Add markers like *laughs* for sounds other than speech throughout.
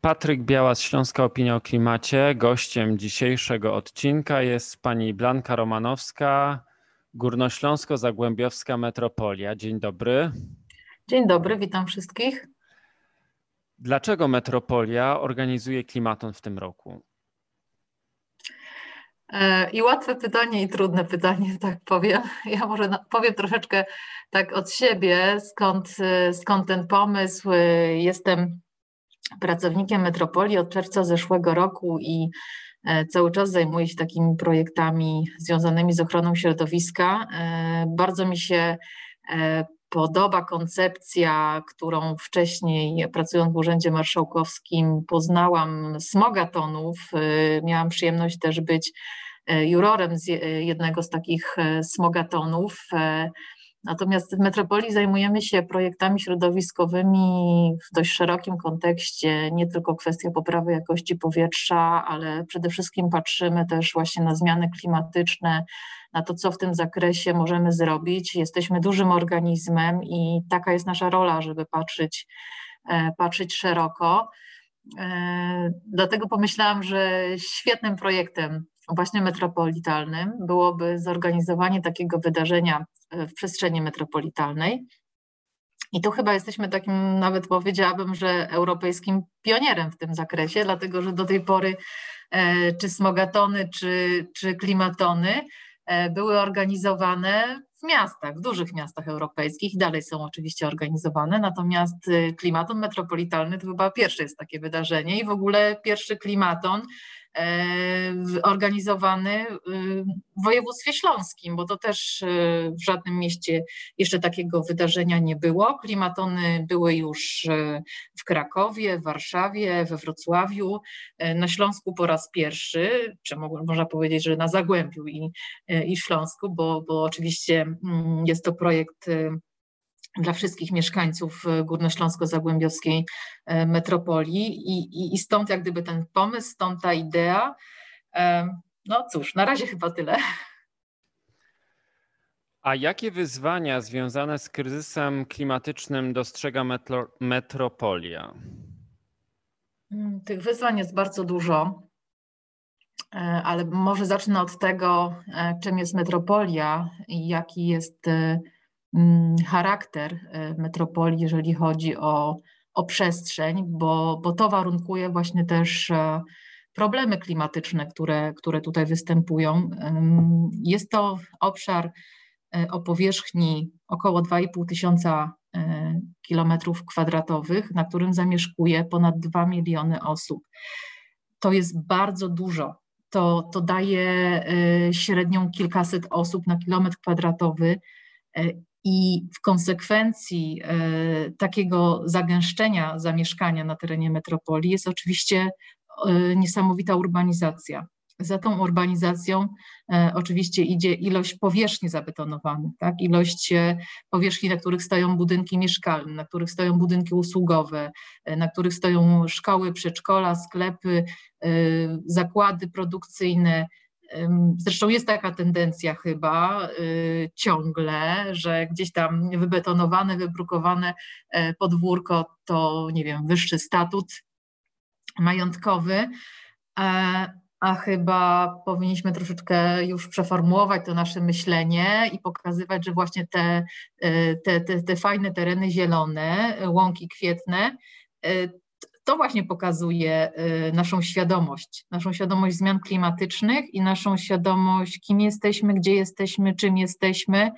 Patryk Białas, Śląska Opinia o Klimacie. Gościem dzisiejszego odcinka jest pani Blanka Romanowska, Górnośląsko-Zagłębiowska Metropolia. Dzień dobry. Dzień dobry, witam wszystkich. Dlaczego Metropolia organizuje klimaton w tym roku? E, I łatwe pytanie, i trudne pytanie, *laughs* tak powiem. Ja może powiem troszeczkę tak od siebie, skąd, skąd ten pomysł. Jestem pracownikiem Metropolii od czerwca zeszłego roku i e, cały czas zajmuję się takimi projektami związanymi z ochroną środowiska. E, bardzo mi się podoba koncepcja, którą wcześniej pracując w Urzędzie Marszałkowskim poznałam smogatonów. Miałam przyjemność też być jurorem z jednego z takich smogatonów. Natomiast w Metropolii zajmujemy się projektami środowiskowymi w dość szerokim kontekście, nie tylko kwestia poprawy jakości powietrza, ale przede wszystkim patrzymy też właśnie na zmiany klimatyczne, na to, co w tym zakresie możemy zrobić. Jesteśmy dużym organizmem i taka jest nasza rola, żeby patrzeć, e, patrzeć szeroko. E, dlatego pomyślałam, że świetnym projektem właśnie metropolitalnym byłoby zorganizowanie takiego wydarzenia w przestrzeni metropolitalnej. I tu chyba jesteśmy takim, nawet powiedziałabym, że europejskim pionierem w tym zakresie, dlatego że do tej pory e, czy smogatony, czy, czy klimatony E, były organizowane w miastach, w dużych miastach europejskich i dalej są oczywiście organizowane, natomiast klimaton metropolitalny to chyba pierwsze jest takie wydarzenie i w ogóle pierwszy klimaton E, organizowany w województwie śląskim, bo to też e, w żadnym mieście jeszcze takiego wydarzenia nie było. Klimatony były już e, w Krakowie, w Warszawie, we Wrocławiu, na Śląsku po raz pierwszy, czy można powiedzieć, że na Zagłębiu i, i Śląsku, bo, bo oczywiście mm, jest to projekt dla wszystkich mieszkańców e, górnośląsko-zagłębiowskiej e, metropolii I, i, i stąd jak gdyby ten pomysł, stąd ta idea. E, no cóż, na razie chyba tyle. A jakie wyzwania związane z kryzysem klimatycznym dostrzega metro, metropolia? Mm, tych wyzwań jest bardzo dużo, ale może zacznę od tego, czym jest metropolia i jaki jest charakter e, metropolii, jeżeli chodzi o, o przestrzeń, bo, bo to warunkuje właśnie też e, problemy klimatyczne, które, które tutaj występują. Jest to obszar e, o powierzchni około 2,5 tysiąca kilometrów kwadratowych, na którym zamieszkuje ponad 2 miliony osób. To jest bardzo dużo. To, to daje średnią kilkaset osób na kilometr kwadratowy i w konsekwencji e, takiego zagęszczenia zamieszkania na terenie metropolii jest oczywiście e, niesamowita urbanizacja. Za tą urbanizacją e, oczywiście idzie ilość powierzchni zabetonowanych, tak? ilość powierzchni, na których stoją budynki mieszkalne, na których stoją budynki usługowe, na których stoją szkoły, przedszkola, sklepy, zakłady produkcyjne, Zresztą jest taka tendencja chyba y, ciągle, że gdzieś tam wybetonowane, wybrukowane e, podwórko to, nie wiem, wyższy statut majątkowy, e, a chyba powinniśmy troszeczkę już przeformułować to nasze myślenie i pokazywać, że właśnie te, e, te, te, te fajne tereny zielone, łąki kwietne, to właśnie pokazuje y, naszą świadomość, naszą świadomość zmian klimatycznych i naszą świadomość, kim jesteśmy, gdzie jesteśmy, czym jesteśmy.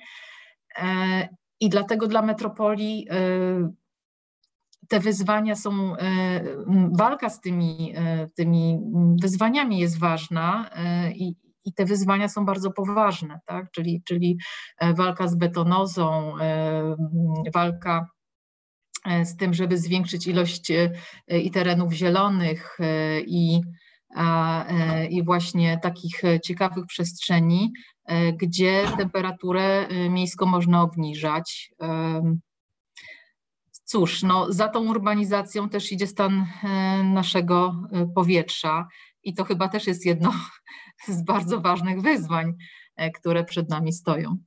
E, I dlatego dla metropolii y, te wyzwania są, y, walka z tymi, tymi wyzwaniami jest ważna i, i te wyzwania są bardzo poważne, tak? czyli, czyli e, walka z betonozą, walka z tym, żeby zwiększyć ilość e, i terenów zielonych e, i, i właśnie takich ciekawych przestrzeni, gdzie temperaturę miejską można obniżać. Cóż, no, za tą urbanizacją też idzie stan naszego powietrza i to chyba też jest jedno *laughs* z bardzo ważnych wyzwań, które przed nami stoją.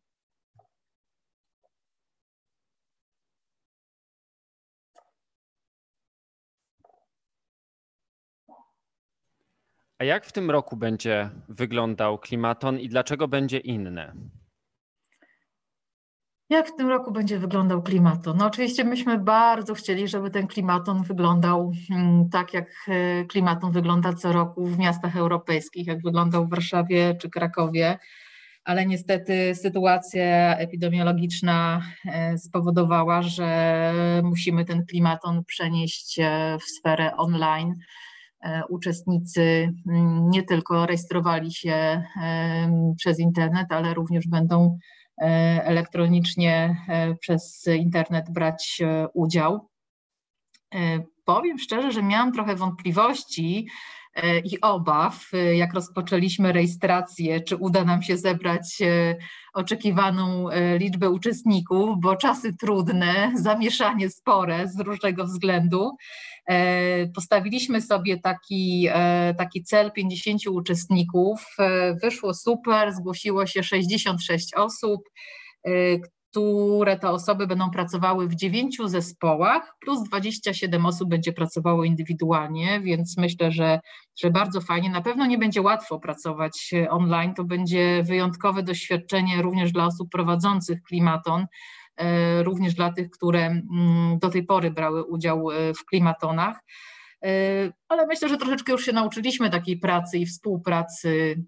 Jak w tym roku będzie wyglądał klimaton i dlaczego będzie inny? Jak w tym roku będzie wyglądał klimaton? No oczywiście myśmy bardzo chcieli, żeby ten klimaton wyglądał mm, tak, jak e, klimaton wygląda co roku w miastach europejskich, jak wyglądał w Warszawie czy Krakowie, ale niestety sytuacja epidemiologiczna e, spowodowała, że musimy ten klimaton przenieść e, w sferę online. Uczestnicy mm, nie tylko rejestrowali się przez internet, ale również będą E, elektronicznie e, przez internet brać e, udział. Powiem szczerze, że miałam trochę wątpliwości i obaw, jak rozpoczęliśmy rejestrację, czy uda nam się zebrać oczekiwaną liczbę uczestników, bo czasy trudne, zamieszanie spore z różnego względu. E, postawiliśmy sobie taki, e, taki cel 50 uczestników. E, wyszło super, zgłosiło się 66 osób, które to osoby będą pracowały w dziewięciu zespołach, plus 27 osób będzie pracowało indywidualnie, więc myślę, że, że bardzo fajnie. Na pewno nie będzie łatwo pracować online, to będzie wyjątkowe doświadczenie również dla osób prowadzących klimaton E, również dla tych, które mm, do tej pory brały udział e, w klimatonach. E, ale myślę, że troszeczkę już się nauczyliśmy takiej pracy i współpracy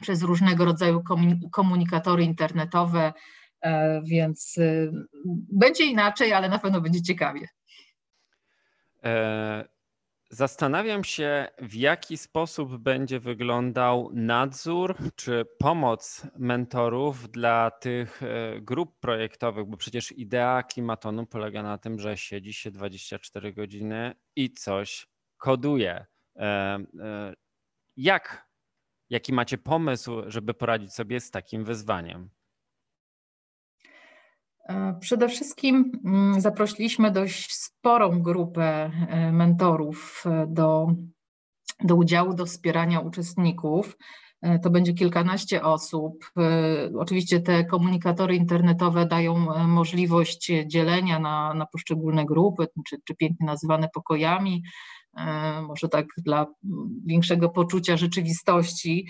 przez różnego rodzaju komunikatory internetowe, więc będzie inaczej, ale na pewno będzie ciekawie. Zastanawiam się, w jaki sposób będzie wyglądał nadzór czy pomoc mentorów dla tych e, grup projektowych, bo przecież idea klimatonu polega na tym, że siedzi się 24 godziny i coś koduje. E, e, jak, jaki macie pomysł, żeby poradzić sobie z takim wyzwaniem? E, przede wszystkim mm, zaprosiliśmy dość sporą grupę e, mentorów e, do, do udziału, do wspierania uczestników. To będzie kilkanaście osób. Oczywiście te komunikatory internetowe dają możliwość dzielenia na, na poszczególne grupy, czy, czy pięknie nazywane pokojami, może tak dla większego poczucia rzeczywistości.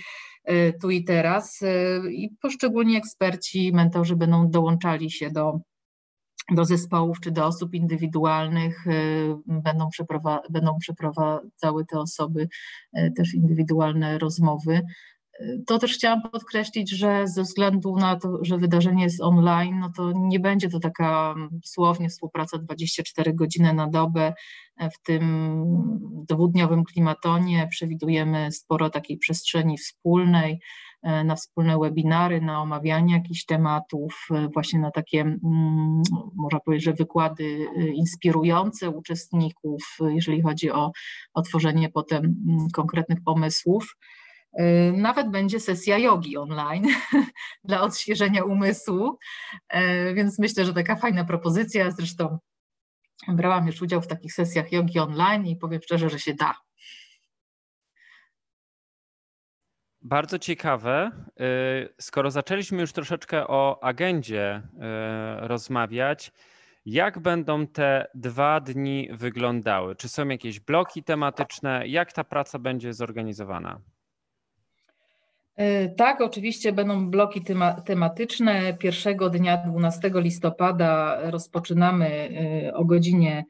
Y, tu i teraz y, i poszczególni eksperci, mentorzy będą dołączali się do, do zespołów czy do osób indywidualnych, y, będą, przeprowadza, będą przeprowadzały te osoby też indywidualne rozmowy. To też chciałam podkreślić, że ze względu na to, że wydarzenie jest online, no to nie będzie to taka słownie współpraca 24 godziny na dobę. W tym dwudniowym klimatonie przewidujemy sporo takiej przestrzeni wspólnej, na wspólne webinary, na omawianie jakichś tematów, właśnie na takie, mm, można powiedzieć, że wykłady inspirujące uczestników, jeżeli chodzi o, o tworzenie potem mm, konkretnych pomysłów. Nawet będzie sesja jogi online *laughs* dla odświeżenia umysłu, więc myślę, że taka fajna propozycja. Zresztą brałam już udział w takich sesjach jogi online i powiem szczerze, że się da. Bardzo ciekawe. Y, skoro zaczęliśmy już troszeczkę o agendzie rozmawiać, jak będą te dwa dni wyglądały? Czy są jakieś bloki tematyczne? Jak ta praca będzie zorganizowana? E, tak, oczywiście będą bloki tematyczne. Pierwszego dnia 12 listopada rozpoczynamy e, o godzinie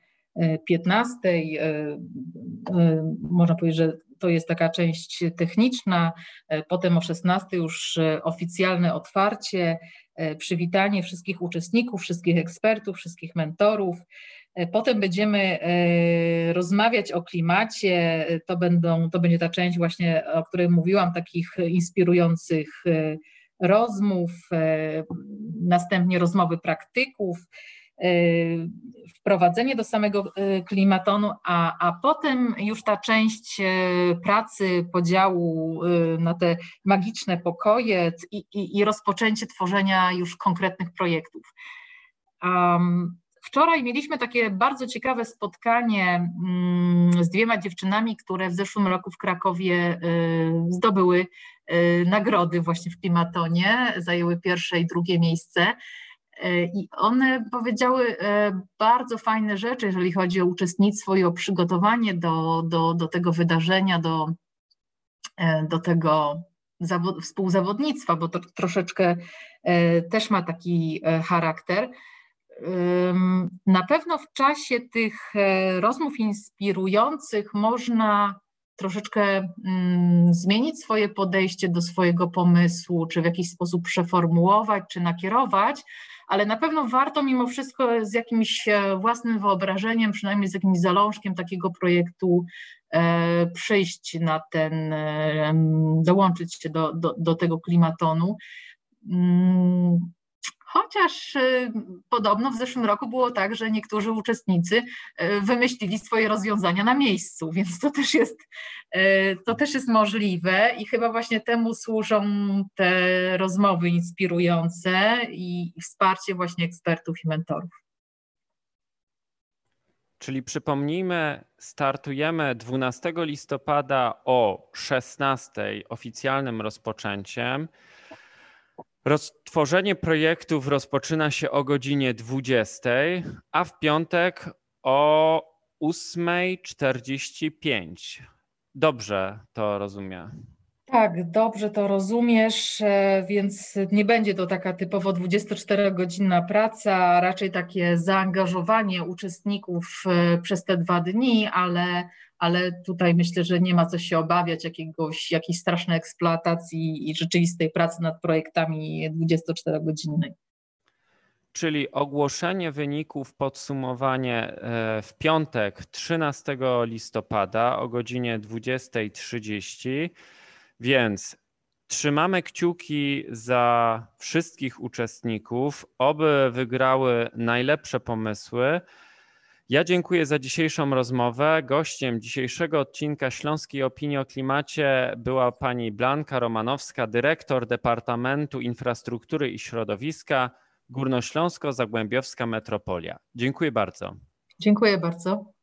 15. E, można powiedzieć, że to jest taka część techniczna. Potem o 16 już oficjalne otwarcie, przywitanie wszystkich uczestników, wszystkich ekspertów, wszystkich mentorów. E, potem będziemy e, rozmawiać o klimacie. To, będą, to będzie ta część właśnie, o której mówiłam, takich inspirujących e, rozmów, następnie rozmowy praktyków, wprowadzenie do samego klimatonu, a, a potem już ta część pracy, podziału na te magiczne pokoje i, i, i rozpoczęcie tworzenia już konkretnych projektów. Um, Wczoraj mieliśmy takie bardzo ciekawe spotkanie mm, z dwiema dziewczynami, które w zeszłym roku w Krakowie y, zdobyły y, nagrody właśnie w Klimatonie, zajęły pierwsze i drugie miejsce. Y, I one powiedziały bardzo fajne rzeczy, jeżeli chodzi o uczestnictwo i o przygotowanie do, do, do tego wydarzenia, do, do tego współzawodnictwa, bo to troszeczkę też ma taki charakter. Na pewno w czasie tych rozmów inspirujących można troszeczkę mm, zmienić swoje podejście do swojego pomysłu, czy w jakiś sposób przeformułować, czy nakierować, ale na pewno warto mimo wszystko z jakimś e, własnym wyobrażeniem, przynajmniej z jakimś zalążkiem takiego projektu e, przyjść na ten, e, dołączyć się do, do, do tego klimatonu. Mm, Chociaż y, podobno w zeszłym roku było tak, że niektórzy uczestnicy y, wymyślili swoje rozwiązania na miejscu, więc to też jest, y, to też jest możliwe i chyba właśnie temu służą te rozmowy inspirujące i wsparcie właśnie ekspertów i mentorów. Czyli przypomnijmy, startujemy 12 listopada o 16 oficjalnym rozpoczęciem. Roztworzenie projektów rozpoczyna się o godzinie 20, a w piątek o 8.45. Dobrze to rozumiem. Tak, dobrze to rozumiesz, e, więc nie będzie to taka typowo 24-godzinna praca, raczej takie zaangażowanie uczestników e, przez te dwa dni, ale ale tutaj myślę, że nie ma co się obawiać jakiegoś, jakiejś strasznej eksploatacji i rzeczywistej pracy nad projektami 24-godzinnej. Czyli ogłoszenie wyników, podsumowanie e, w piątek 13 listopada o godzinie 20.30. Więc trzymamy kciuki za wszystkich uczestników, oby wygrały najlepsze pomysły. Ja dziękuję za dzisiejszą rozmowę. Gościem dzisiejszego odcinka Śląskiej Opinii o Klimacie była pani Blanka Romanowska, dyrektor Departamentu Infrastruktury i Środowiska Górnośląsko-Zagłębiowska Metropolia. Dziękuję bardzo. Dziękuję bardzo.